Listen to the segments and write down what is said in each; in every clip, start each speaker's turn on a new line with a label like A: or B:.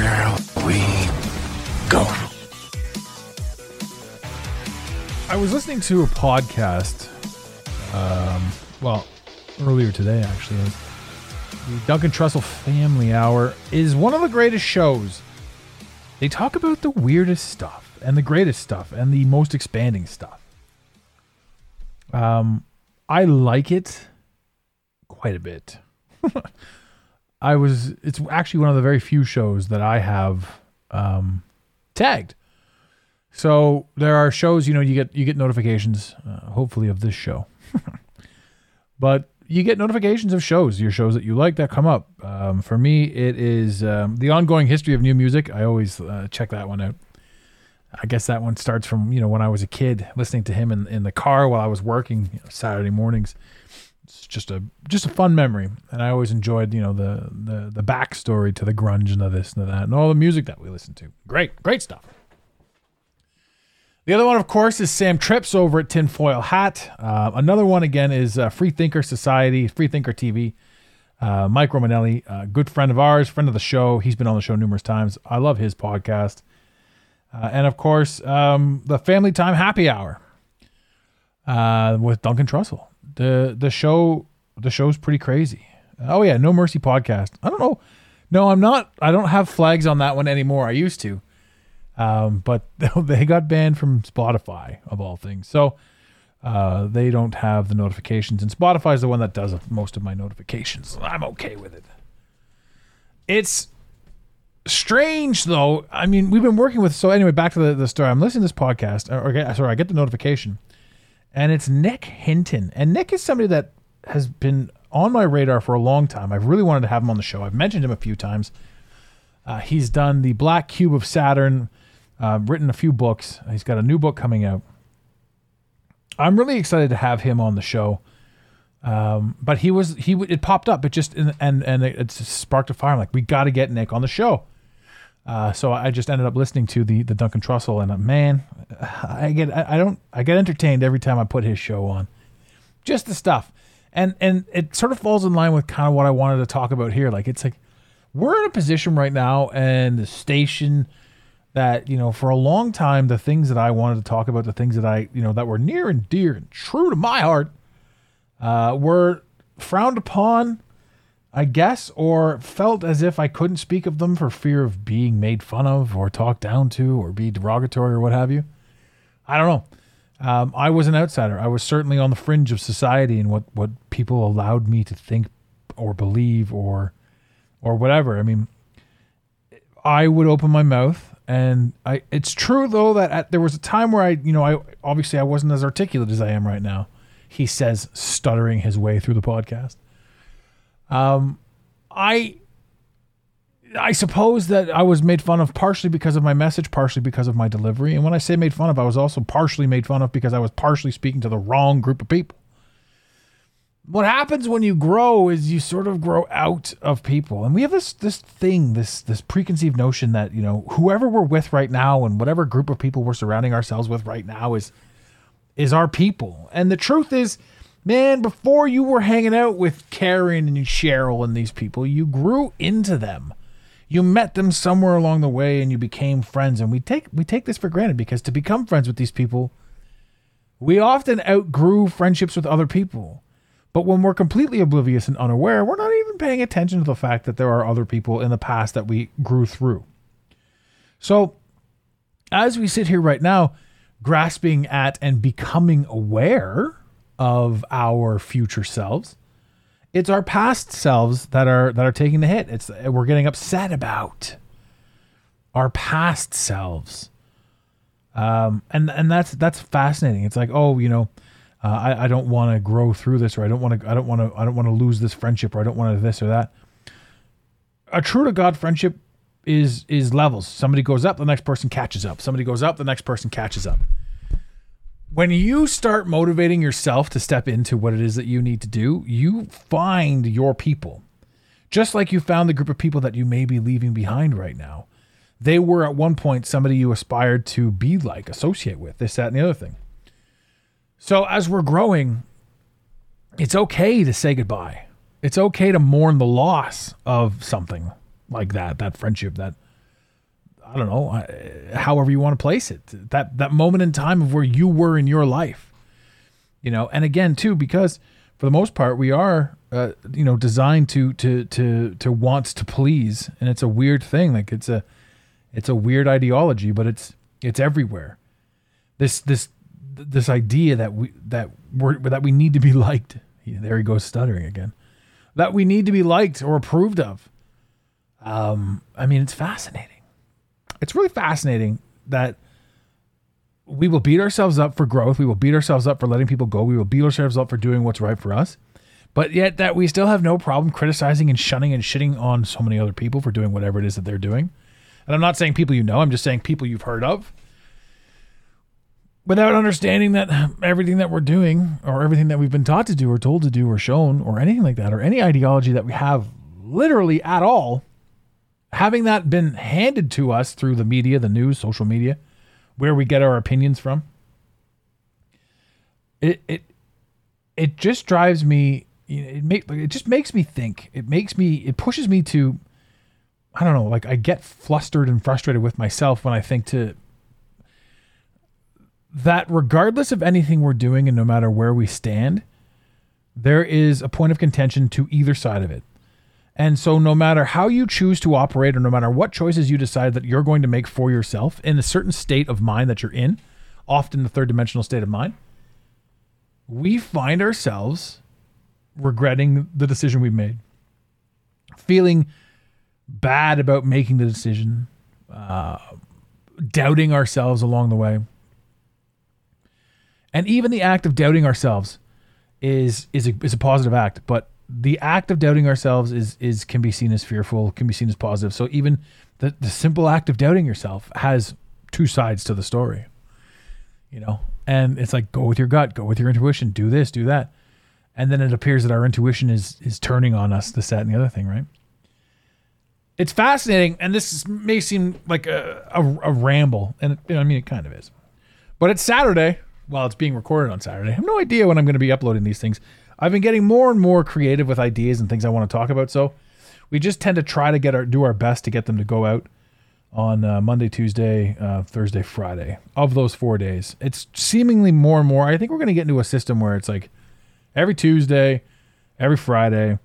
A: Here we go.
B: I was listening to a podcast, um, well, earlier today actually. The Duncan Trussell Family Hour is one of the greatest shows. They talk about the weirdest stuff and the greatest stuff and the most expanding stuff. Um, I like it quite a bit. I was. It's actually one of the very few shows that I have um, tagged. So there are shows, you know, you get you get notifications, uh, hopefully of this show, but you get notifications of shows, your shows that you like that come up. Um, for me, it is um, the ongoing history of new music. I always uh, check that one out. I guess that one starts from you know when I was a kid, listening to him in in the car while I was working you know, Saturday mornings. It's just a just a fun memory, and I always enjoyed you know the the the backstory to the grunge and the this and the that and all the music that we listened to. Great, great stuff. The other one, of course, is Sam Trips over at Tinfoil Hat. Uh, another one, again, is uh, Free Thinker Society, Free Thinker TV. Uh, Mike Romanelli, good friend of ours, friend of the show. He's been on the show numerous times. I love his podcast. Uh, and, of course, um, the Family Time Happy Hour uh, with Duncan Trussell. The the show the show's pretty crazy. Oh yeah, No Mercy podcast. I don't know. No, I'm not. I don't have flags on that one anymore. I used to. Um, but they got banned from Spotify of all things. So uh, they don't have the notifications, and Spotify is the one that does most of my notifications. I'm okay with it. It's strange though. I mean, we've been working with. So anyway, back to the, the story. I'm listening to this podcast. Or, or sorry, I get the notification, and it's Nick Hinton, and Nick is somebody that has been on my radar for a long time. I've really wanted to have him on the show. I've mentioned him a few times. Uh, he's done the Black Cube of Saturn, uh, written a few books. He's got a new book coming out. I'm really excited to have him on the show. Um, but he was he it popped up. It just and and, it, it sparked a fire. I'm like, we got to get Nick on the show. Uh, so I just ended up listening to the the Duncan Trussell, and uh, man, I get I, I don't I get entertained every time I put his show on. Just the stuff, and and it sort of falls in line with kind of what I wanted to talk about here. Like it's like we're in a position right now, and the station that you know for a long time the things that I wanted to talk about, the things that I you know that were near and dear and true to my heart, uh, were frowned upon, I guess, or felt as if I couldn't speak of them for fear of being made fun of or talked down to or be derogatory or what have you. I don't know. Um, I was an outsider. I was certainly on the fringe of society and what, what people allowed me to think or believe or or whatever. I mean, I would open my mouth and I it's true though that at, there was a time where I, you know, I obviously I wasn't as articulate as I am right now. He says stuttering his way through the podcast. Um I I suppose that I was made fun of partially because of my message, partially because of my delivery. And when I say made fun of, I was also partially made fun of because I was partially speaking to the wrong group of people. What happens when you grow is you sort of grow out of people. And we have this this thing, this this preconceived notion that, you know, whoever we're with right now and whatever group of people we're surrounding ourselves with right now is is our people. And the truth is, man, before you were hanging out with Karen and Cheryl and these people, you grew into them. You met them somewhere along the way and you became friends. And we take we take this for granted because to become friends with these people we often outgrew friendships with other people. But when we're completely oblivious and unaware we're not even paying attention to the fact that there are other people in the past that we grew through. So as we sit here right now grasping at and becoming aware of our future selves it's our past selves that are that are taking the hit. It's we're getting upset about. our past selves. Um, and and that's that's fascinating. It's like, oh, you know, uh, I I don't want to grow through this, or I don't want to I don't want to I don't want to lose this friendship, or I don't want to this or that. A true to God friendship is is levels. Somebody goes up, the next person catches up. Somebody goes up, the next person catches up. When you start motivating yourself to step into what it is that you need to do, you find your people. Just like you found the group of people that you may be leaving behind right now. They were at one point somebody you aspired to be like, associate with, this, that, and the other thing. So as we're growing, it's okay to say goodbye. It's okay to mourn the loss of something like that, that friendship, that I don't know, however you want to place it. That that moment in time of where you were in your life. You know, and again too because for the most part we are uh, you know designed to to to to want to please and it's a weird thing like it's a it's a weird ideology but it's it's everywhere. This this this idea that we that we're that we need to be liked. There he goes stuttering again. That we need to be liked or approved of. Um, I mean, it's fascinating. It's really fascinating that we will beat ourselves up for growth. We will beat ourselves up for letting people go. We will beat ourselves up for doing what's right for us. But yet that we still have no problem criticizing and shunning and shitting on so many other people for doing whatever it is that they're doing. And I'm not saying people you know, I'm just saying people you've heard of. Without understanding that everything that we're doing or everything that we've been taught to do or told to do or shown or anything like that or any ideology that we have literally at all having that been handed to us through the media, the news, social media, where we get our opinions from, it it it just drives me. It make it just makes me think. It makes me. It pushes me to. I don't know. Like I get flustered and frustrated with myself when I think to that regardless of anything we're doing and no matter where we stand, there is a point of contention to either side of it. And so, no matter how you choose to operate, or no matter what choices you decide that you're going to make for yourself in a certain state of mind that you're in, often the third dimensional state of mind, we find ourselves regretting the decision we've made, feeling bad about making the decision, uh, doubting ourselves along the way. And even the act of doubting ourselves is is a, is a positive act, but the act of doubting ourselves is is can be seen as fearful, can be seen as positive. So even the, the simple act of doubting yourself has two sides to the story. You know, and it's like go with your gut, go with your intuition, do this, do that. And then it appears that our intuition is is turning on us, this, that, and the other thing, right? It's fascinating, and this may seem like a, a, a ramble, and it, I mean it kind of is. But it's Saturday. Well, it's being recorded on Saturday. I have no idea when I'm going to be uploading these things. I've been getting more and more creative with ideas and things I want to talk about. So we just tend to try to get our do our best to get them to go out on uh, Monday, Tuesday, uh, Thursday, Friday of those four days. It's seemingly more and more. I think we're going to get into a system where it's like every Tuesday, every Friday,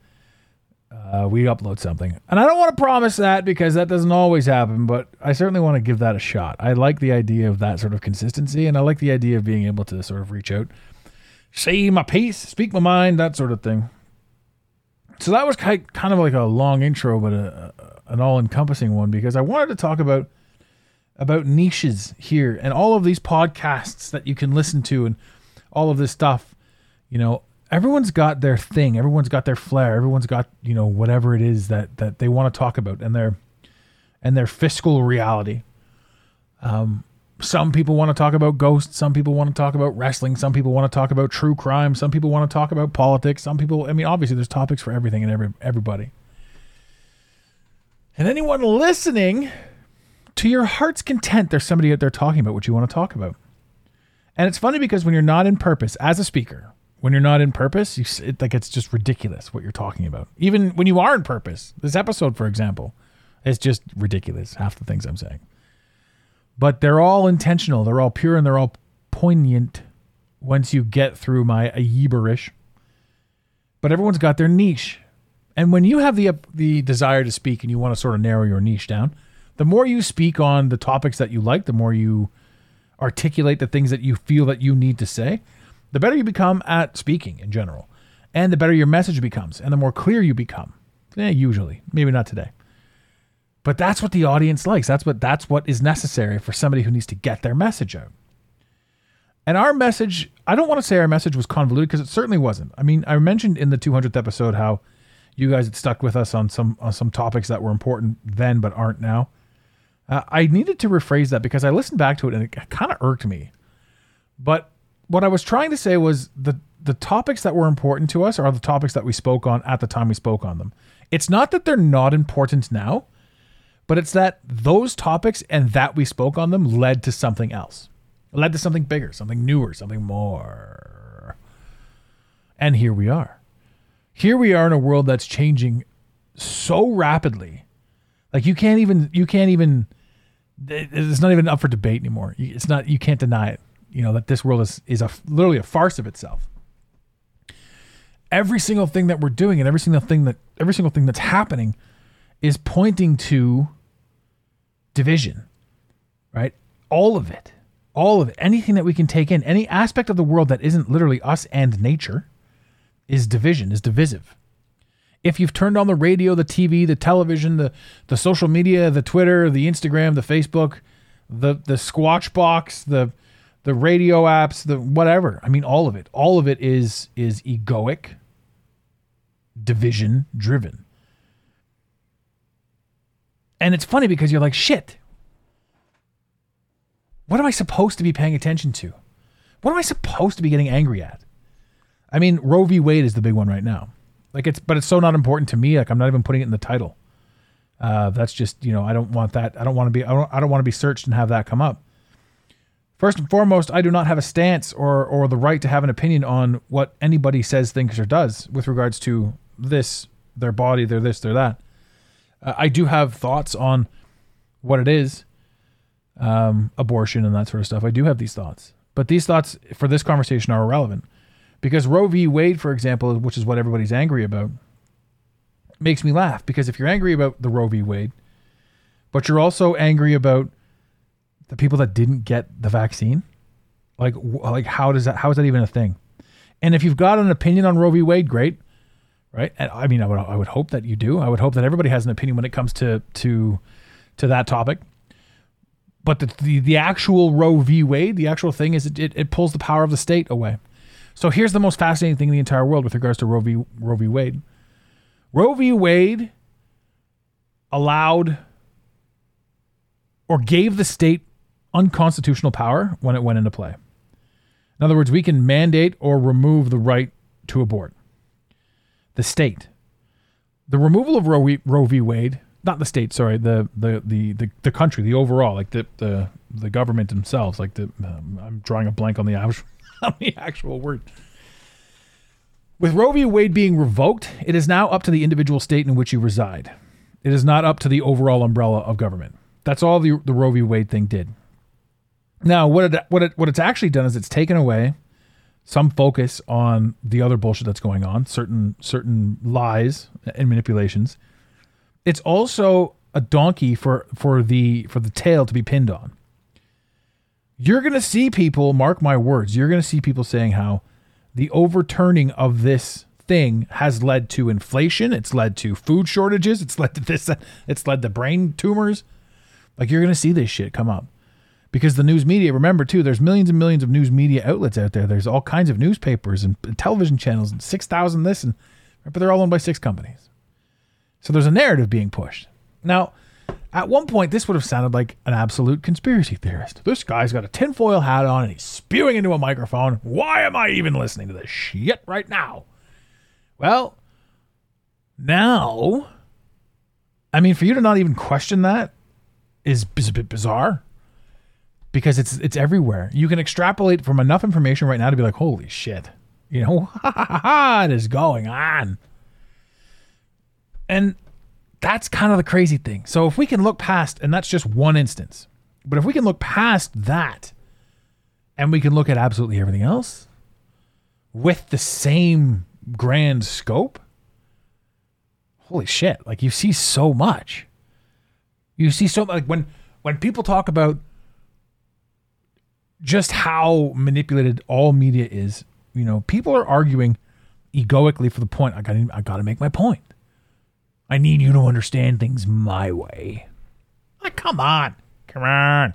B: uh, we upload something. And I don't want to promise that because that doesn't always happen, but I certainly want to give that a shot. I like the idea of that sort of consistency, and I like the idea of being able to sort of reach out, say my piece, speak my mind, that sort of thing. So that was kind of like a long intro, but a, a, an all-encompassing one because I wanted to talk about about niches here and all of these podcasts that you can listen to and all of this stuff. You know, everyone's got their thing, everyone's got their flair, everyone's got you know whatever it is that that they want to talk about and their and their fiscal reality. Um, some people want to talk about ghosts, some people want to talk about wrestling, some people want to talk about true crime, some people want to talk about politics, some people I mean obviously there's topics for everything and every everybody. And anyone listening, to your heart's content, there's somebody out there talking about what you want to talk about. And it's funny because when you're not in purpose as a speaker, when you're not in purpose, you, it, like it's just ridiculous what you're talking about. Even when you are in purpose, this episode, for example, is just ridiculous. Half the things I'm saying, but they're all intentional. They're all pure and they're all poignant. Once you get through my Ayiberish, but everyone's got their niche. And when you have the the desire to speak and you want to sort of narrow your niche down, the more you speak on the topics that you like, the more you articulate the things that you feel that you need to say, the better you become at speaking in general, and the better your message becomes, and the more clear you become. Eh, usually, maybe not today. But that's what the audience likes. That's what that's what is necessary for somebody who needs to get their message out. And our message, I don't want to say our message was convoluted because it certainly wasn't. I mean, I mentioned in the 200th episode how you guys had stuck with us on some on some topics that were important then but aren't now. Uh, I needed to rephrase that because I listened back to it and it kind of irked me. But what I was trying to say was the the topics that were important to us are the topics that we spoke on at the time we spoke on them. It's not that they're not important now, but it's that those topics and that we spoke on them led to something else. it led to something bigger, something newer, something more. And here we are. Here we are in a world that's changing so rapidly. Like you can't even you can't even it's not even up for debate anymore. It's not you can't deny it. You know that this world is is a literally a farce of itself. Every single thing that we're doing and every single thing that every single thing that's happening is pointing to division. Right? All of it. All of it. Anything that we can take in, any aspect of the world that isn't literally us and nature is division, is divisive if you've turned on the radio, the TV, the television, the the social media, the Twitter, the Instagram, the Facebook, the the Squatch box, the the radio apps, the whatever. I mean, all of it. All of it is is egoic, division driven. And it's funny because you're like, shit. What am I supposed to be paying attention to? What am I supposed to be getting angry at? I mean, Roe v. Wade is the big one right now. Like it's, but it's so not important to me. Like I'm not even putting it in the title. Uh, that's just you know I don't want that. I don't want to be. I don't. I don't want to be searched and have that come up. First and foremost, I do not have a stance or or the right to have an opinion on what anybody says, thinks, or does with regards to this, their body, their this, their that. Uh, I do have thoughts on what it is, um, abortion and that sort of stuff. I do have these thoughts, but these thoughts for this conversation are irrelevant because Roe v. Wade, for example, which is what everybody's angry about, makes me laugh. Because if you're angry about the Roe v. Wade, but you're also angry about the people that didn't get the vaccine, like like how does that how is that even a thing? And if you've got an opinion on Roe v. Wade, great, right? And I mean, I would I would hope that you do. I would hope that everybody has an opinion when it comes to to to that topic. But the the, the actual Roe v. Wade, the actual thing is it, it, it pulls the power of the state away. So here's the most fascinating thing in the entire world with regards to Roe v. Roe v. Wade. Roe v. Wade allowed or gave the state unconstitutional power when it went into play. In other words, we can mandate or remove the right to abort. The state. The removal of Roe v. Roe v. Wade, not the state, sorry, the the the the, the country, the overall, like the the the government themselves, like the um, I'm drawing a blank on the actual on the actual word. With Roe v. Wade being revoked, it is now up to the individual state in which you reside. It is not up to the overall umbrella of government. That's all the, the Roe v. Wade thing did. Now, what it, what it, what it's actually done is it's taken away some focus on the other bullshit that's going on, certain certain lies and manipulations. It's also a donkey for for the for the tail to be pinned on you're going to see people, mark my words, you're going to see people saying how the overturning of this thing has led to inflation, it's led to food shortages, it's led to this, it's led to brain tumors. Like you're going to see this shit come up. Because the news media, remember too, there's millions and millions of news media outlets out there. There's all kinds of newspapers and television channels and 6,000 this and but they're all owned by six companies. So there's a narrative being pushed. Now, at one point, this would have sounded like an absolute conspiracy theorist. This guy's got a tinfoil hat on and he's spewing into a microphone. Why am I even listening to this shit right now? Well, now, I mean, for you to not even question that is, is a bit bizarre because it's it's everywhere. You can extrapolate from enough information right now to be like, holy shit, you know, what is going on? And that's kind of the crazy thing. So if we can look past, and that's just one instance, but if we can look past that and we can look at absolutely everything else with the same grand scope, holy shit, like you see so much. You see so like when when people talk about just how manipulated all media is, you know, people are arguing egoically for the point. I got I got to make my point. I need you to understand things my way. Like, come on. Come on.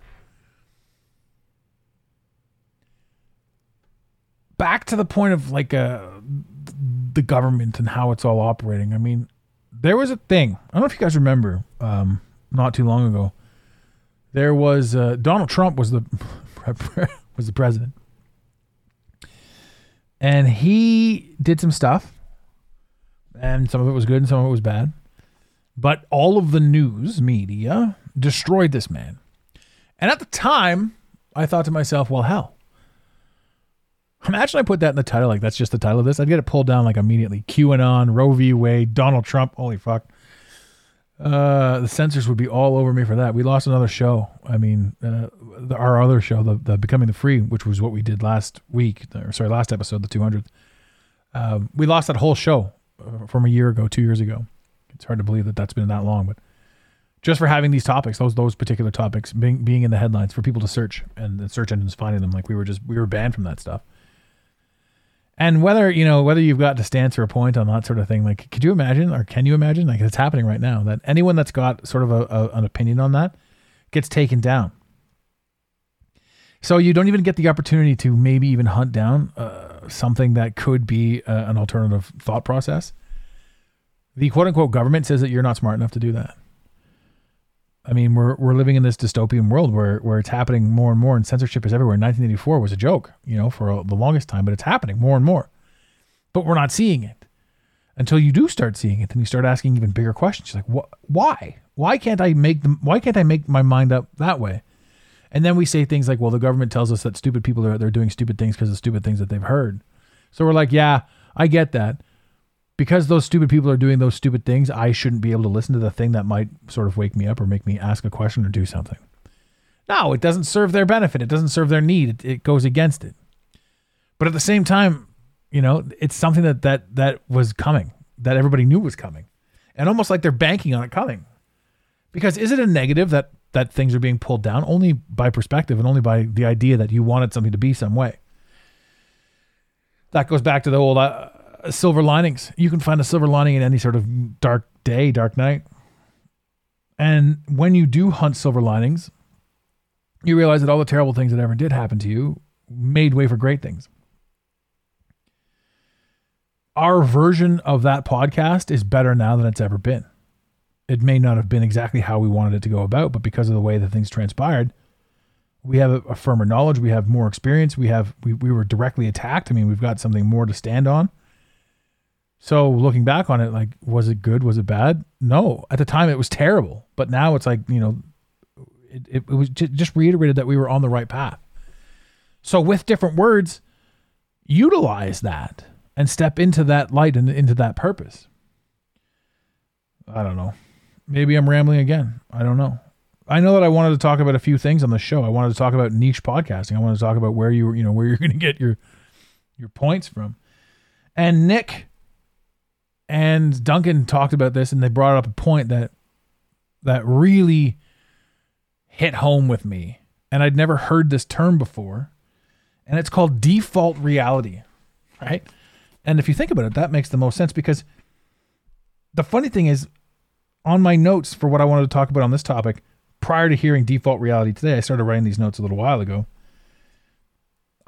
B: Back to the point of like uh, the government and how it's all operating. I mean, there was a thing. I don't know if you guys remember, um, not too long ago. There was uh, Donald Trump was the was the president, and he did some stuff, and some of it was good and some of it was bad. But all of the news media destroyed this man, and at the time, I thought to myself, "Well, hell." Imagine I put that in the title, like that's just the title of this. I'd get it pulled down like immediately. QAnon, Roe v. Wade, Donald Trump. Holy fuck. Uh, the censors would be all over me for that. We lost another show. I mean, uh, the, our other show, the, the Becoming the Free, which was what we did last week, or sorry, last episode, the 200th. Uh, we lost that whole show uh, from a year ago, two years ago. It's hard to believe that that's been that long, but just for having these topics, those those particular topics being being in the headlines for people to search and the search engines finding them, like we were just we were banned from that stuff. And whether you know whether you've got a stance or a point on that sort of thing, like could you imagine or can you imagine like it's happening right now that anyone that's got sort of a, a, an opinion on that gets taken down. So you don't even get the opportunity to maybe even hunt down uh, something that could be uh, an alternative thought process. The quote unquote government says that you're not smart enough to do that. I mean, we're we're living in this dystopian world where where it's happening more and more, and censorship is everywhere. 1984 was a joke, you know, for the longest time, but it's happening more and more. But we're not seeing it until you do start seeing it. Then you start asking even bigger questions, like, what? Why? Why can't I make them? Why can't I make my mind up that way? And then we say things like, well, the government tells us that stupid people are they're doing stupid things because of stupid things that they've heard. So we're like, yeah, I get that because those stupid people are doing those stupid things, I shouldn't be able to listen to the thing that might sort of wake me up or make me ask a question or do something. No, it doesn't serve their benefit. It doesn't serve their need. It, it goes against it. But at the same time, you know, it's something that that that was coming, that everybody knew was coming, and almost like they're banking on it coming. Because is it a negative that that things are being pulled down only by perspective and only by the idea that you wanted something to be some way? That goes back to the old. Uh, silver linings. You can find a silver lining in any sort of dark day, dark night. And when you do hunt silver linings, you realize that all the terrible things that ever did happen to you made way for great things. Our version of that podcast is better now than it's ever been. It may not have been exactly how we wanted it to go about, but because of the way that things transpired, we have a, a firmer knowledge, we have more experience, we have we, we were directly attacked. I mean, we've got something more to stand on. So looking back on it, like, was it good? Was it bad? No. At the time, it was terrible. But now it's like, you know, it, it, it was just, just reiterated that we were on the right path. So with different words, utilize that and step into that light and into that purpose. I don't know. Maybe I'm rambling again. I don't know. I know that I wanted to talk about a few things on the show. I wanted to talk about niche podcasting. I wanted to talk about where you you know where you're going to get your your points from. And Nick and Duncan talked about this and they brought up a point that that really hit home with me. And I'd never heard this term before. And it's called default reality. Right? And if you think about it, that makes the most sense because the funny thing is on my notes for what I wanted to talk about on this topic, prior to hearing default reality today, I started writing these notes a little while ago.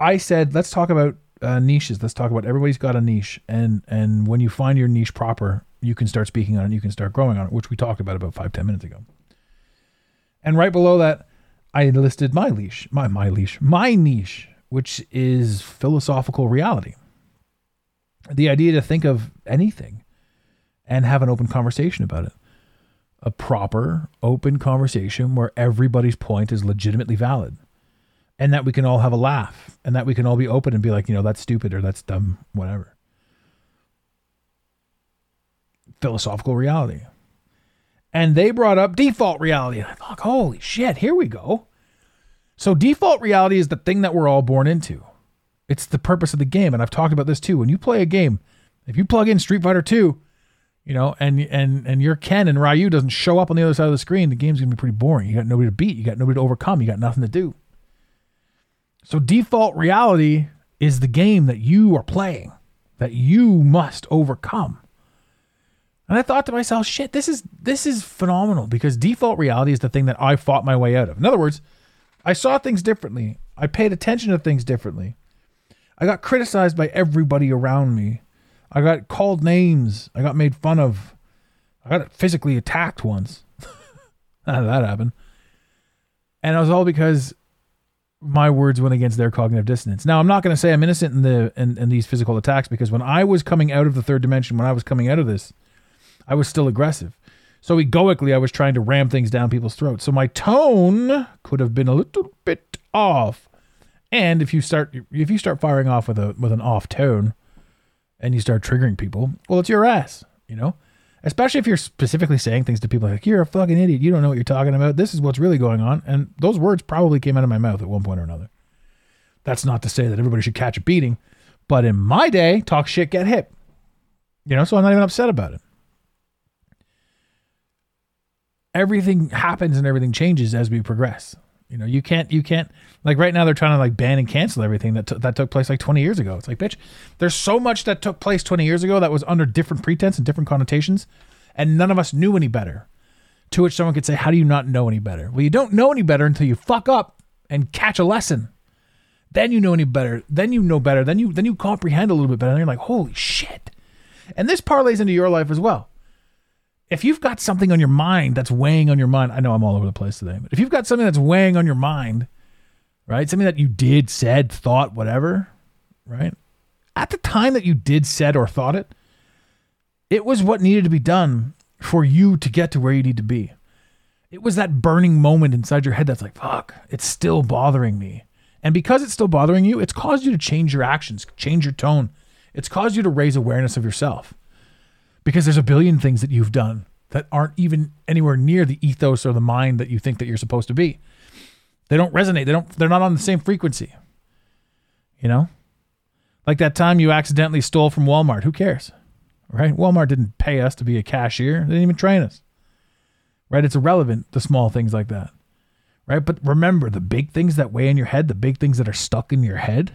B: I said, let's talk about uh, niches. Let's talk about everybody's got a niche, and and when you find your niche proper, you can start speaking on it. You can start growing on it, which we talked about about five ten minutes ago. And right below that, I listed my leash, my my leash, my niche, which is philosophical reality. The idea to think of anything and have an open conversation about it. A proper, open conversation where everybody's point is legitimately valid and that we can all have a laugh and that we can all be open and be like, you know, that's stupid or that's dumb, whatever. Philosophical reality. And they brought up default reality. And I thought, holy shit, here we go. So, default reality is the thing that we're all born into. It's the purpose of the game. And I've talked about this too. When you play a game, if you plug in Street Fighter 2, you know, and and and your Ken and Ryu doesn't show up on the other side of the screen, the game's gonna be pretty boring. You got nobody to beat, you got nobody to overcome, you got nothing to do. So default reality is the game that you are playing, that you must overcome. And I thought to myself, shit, this is this is phenomenal because default reality is the thing that I fought my way out of. In other words, I saw things differently. I paid attention to things differently. I got criticized by everybody around me. I got called names. I got made fun of. I got physically attacked once. That happen? And it was all because my words went against their cognitive dissonance. Now, I'm not going to say I'm innocent in the in, in these physical attacks because when I was coming out of the third dimension, when I was coming out of this, I was still aggressive. So egoically, I was trying to ram things down people's throats. So my tone could have been a little bit off. And if you start if you start firing off with a with an off tone, and you start triggering people, well, it's your ass, you know. Especially if you're specifically saying things to people like "You're a fucking idiot. You don't know what you're talking about. This is what's really going on." And those words probably came out of my mouth at one point or another. That's not to say that everybody should catch a beating, but in my day, talk shit, get hit. You know, so I'm not even upset about it. Everything happens and everything changes as we progress. You know, you can't, you can't, like right now they're trying to like ban and cancel everything that, t- that took place like 20 years ago. It's like, bitch, there's so much that took place 20 years ago that was under different pretense and different connotations, and none of us knew any better. To which someone could say, How do you not know any better? Well, you don't know any better until you fuck up and catch a lesson. Then you know any better. Then you know better. Then you then you comprehend a little bit better. And you're like, holy shit. And this parlays into your life as well. If you've got something on your mind that's weighing on your mind, I know I'm all over the place today, but if you've got something that's weighing on your mind, right? Something that you did, said, thought, whatever, right? At the time that you did, said, or thought it, it was what needed to be done for you to get to where you need to be. It was that burning moment inside your head that's like, fuck, it's still bothering me. And because it's still bothering you, it's caused you to change your actions, change your tone. It's caused you to raise awareness of yourself. Because there's a billion things that you've done that aren't even anywhere near the ethos or the mind that you think that you're supposed to be. They don't resonate. They don't they're not on the same frequency. You know? Like that time you accidentally stole from Walmart. Who cares? Right? Walmart didn't pay us to be a cashier. They didn't even train us. Right? It's irrelevant, the small things like that. Right? But remember, the big things that weigh in your head, the big things that are stuck in your head,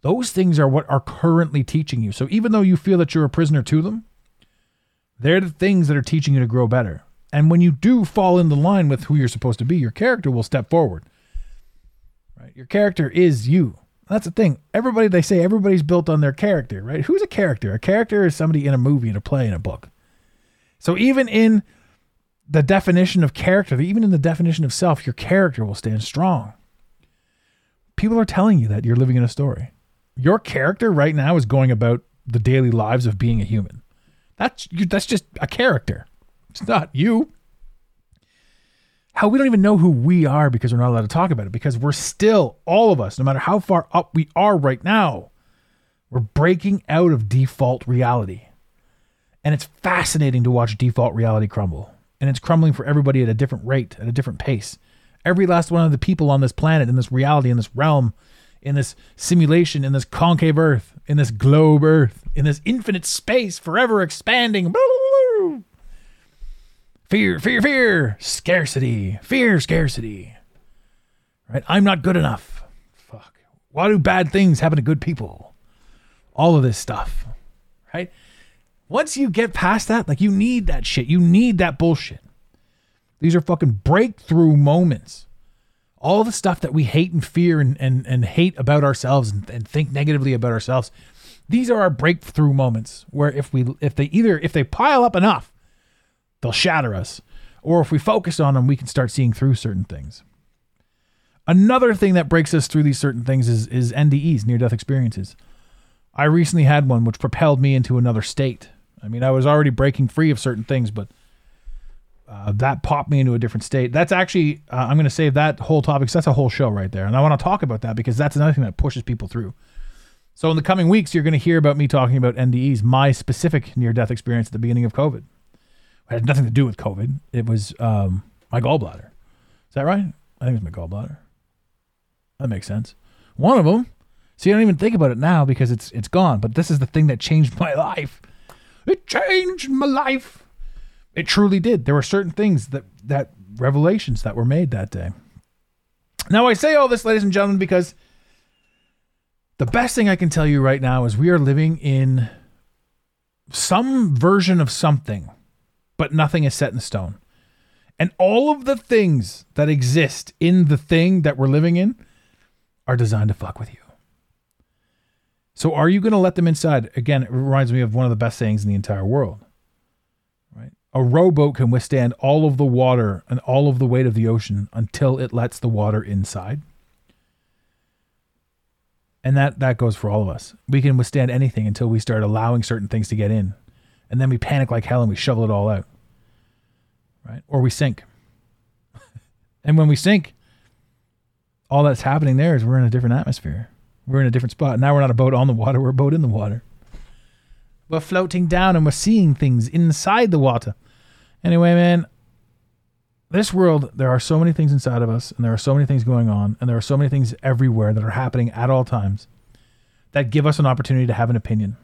B: those things are what are currently teaching you. So even though you feel that you're a prisoner to them, they're the things that are teaching you to grow better. And when you do fall in the line with who you're supposed to be, your character will step forward. Right? Your character is you. That's the thing. Everybody they say everybody's built on their character, right? Who's a character? A character is somebody in a movie, in a play, in a book. So even in the definition of character, even in the definition of self, your character will stand strong. People are telling you that you're living in a story. Your character right now is going about the daily lives of being a human. That's that's just a character. It's not you. How we don't even know who we are because we're not allowed to talk about it because we're still all of us, no matter how far up we are right now, we're breaking out of default reality. And it's fascinating to watch default reality crumble. And it's crumbling for everybody at a different rate, at a different pace. Every last one of the people on this planet, in this reality, in this realm, in this simulation, in this concave earth, in this globe earth, in this infinite space, forever expanding. Fear, fear, fear, scarcity, fear, scarcity. Right? I'm not good enough. Fuck. Why do bad things happen to good people? All of this stuff. Right? Once you get past that, like you need that shit. You need that bullshit. These are fucking breakthrough moments. All the stuff that we hate and fear and, and, and hate about ourselves and, and think negatively about ourselves. These are our breakthrough moments where if we if they either if they pile up enough, they'll shatter us. Or if we focus on them, we can start seeing through certain things. Another thing that breaks us through these certain things is is NDEs, near death experiences. I recently had one which propelled me into another state. I mean, I was already breaking free of certain things, but uh, that popped me into a different state. That's actually, uh, I'm going to save that whole topic that's a whole show right there. And I want to talk about that because that's another thing that pushes people through. So in the coming weeks, you're going to hear about me talking about NDEs, my specific near death experience at the beginning of COVID. It had nothing to do with COVID. It was um, my gallbladder. Is that right? I think it was my gallbladder. That makes sense. One of them. See, I don't even think about it now because it's it's gone. But this is the thing that changed my life. It changed my life. It truly did. There were certain things that that revelations that were made that day. Now I say all this, ladies and gentlemen, because the best thing I can tell you right now is we are living in some version of something, but nothing is set in stone. And all of the things that exist in the thing that we're living in are designed to fuck with you. So are you going to let them inside? Again, it reminds me of one of the best sayings in the entire world. A rowboat can withstand all of the water and all of the weight of the ocean until it lets the water inside. And that that goes for all of us. We can withstand anything until we start allowing certain things to get in. And then we panic like hell and we shovel it all out. Right? Or we sink. and when we sink, all that's happening there is we're in a different atmosphere. We're in a different spot. Now we're not a boat on the water, we're a boat in the water. We're floating down and we're seeing things inside the water. Anyway, man, this world, there are so many things inside of us, and there are so many things going on, and there are so many things everywhere that are happening at all times that give us an opportunity to have an opinion.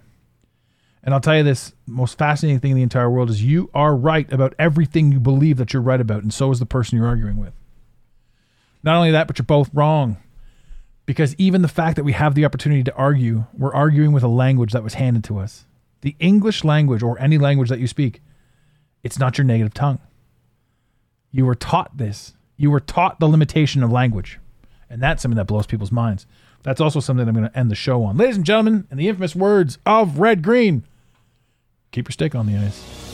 B: And I'll tell you this most fascinating thing in the entire world is you are right about everything you believe that you're right about, and so is the person you're arguing with. Not only that, but you're both wrong. Because even the fact that we have the opportunity to argue, we're arguing with a language that was handed to us. The English language, or any language that you speak, it's not your native tongue. You were taught this. You were taught the limitation of language. And that's something that blows people's minds. That's also something I'm going to end the show on. Ladies and gentlemen, in the infamous words of Red Green, keep your stick on the ice.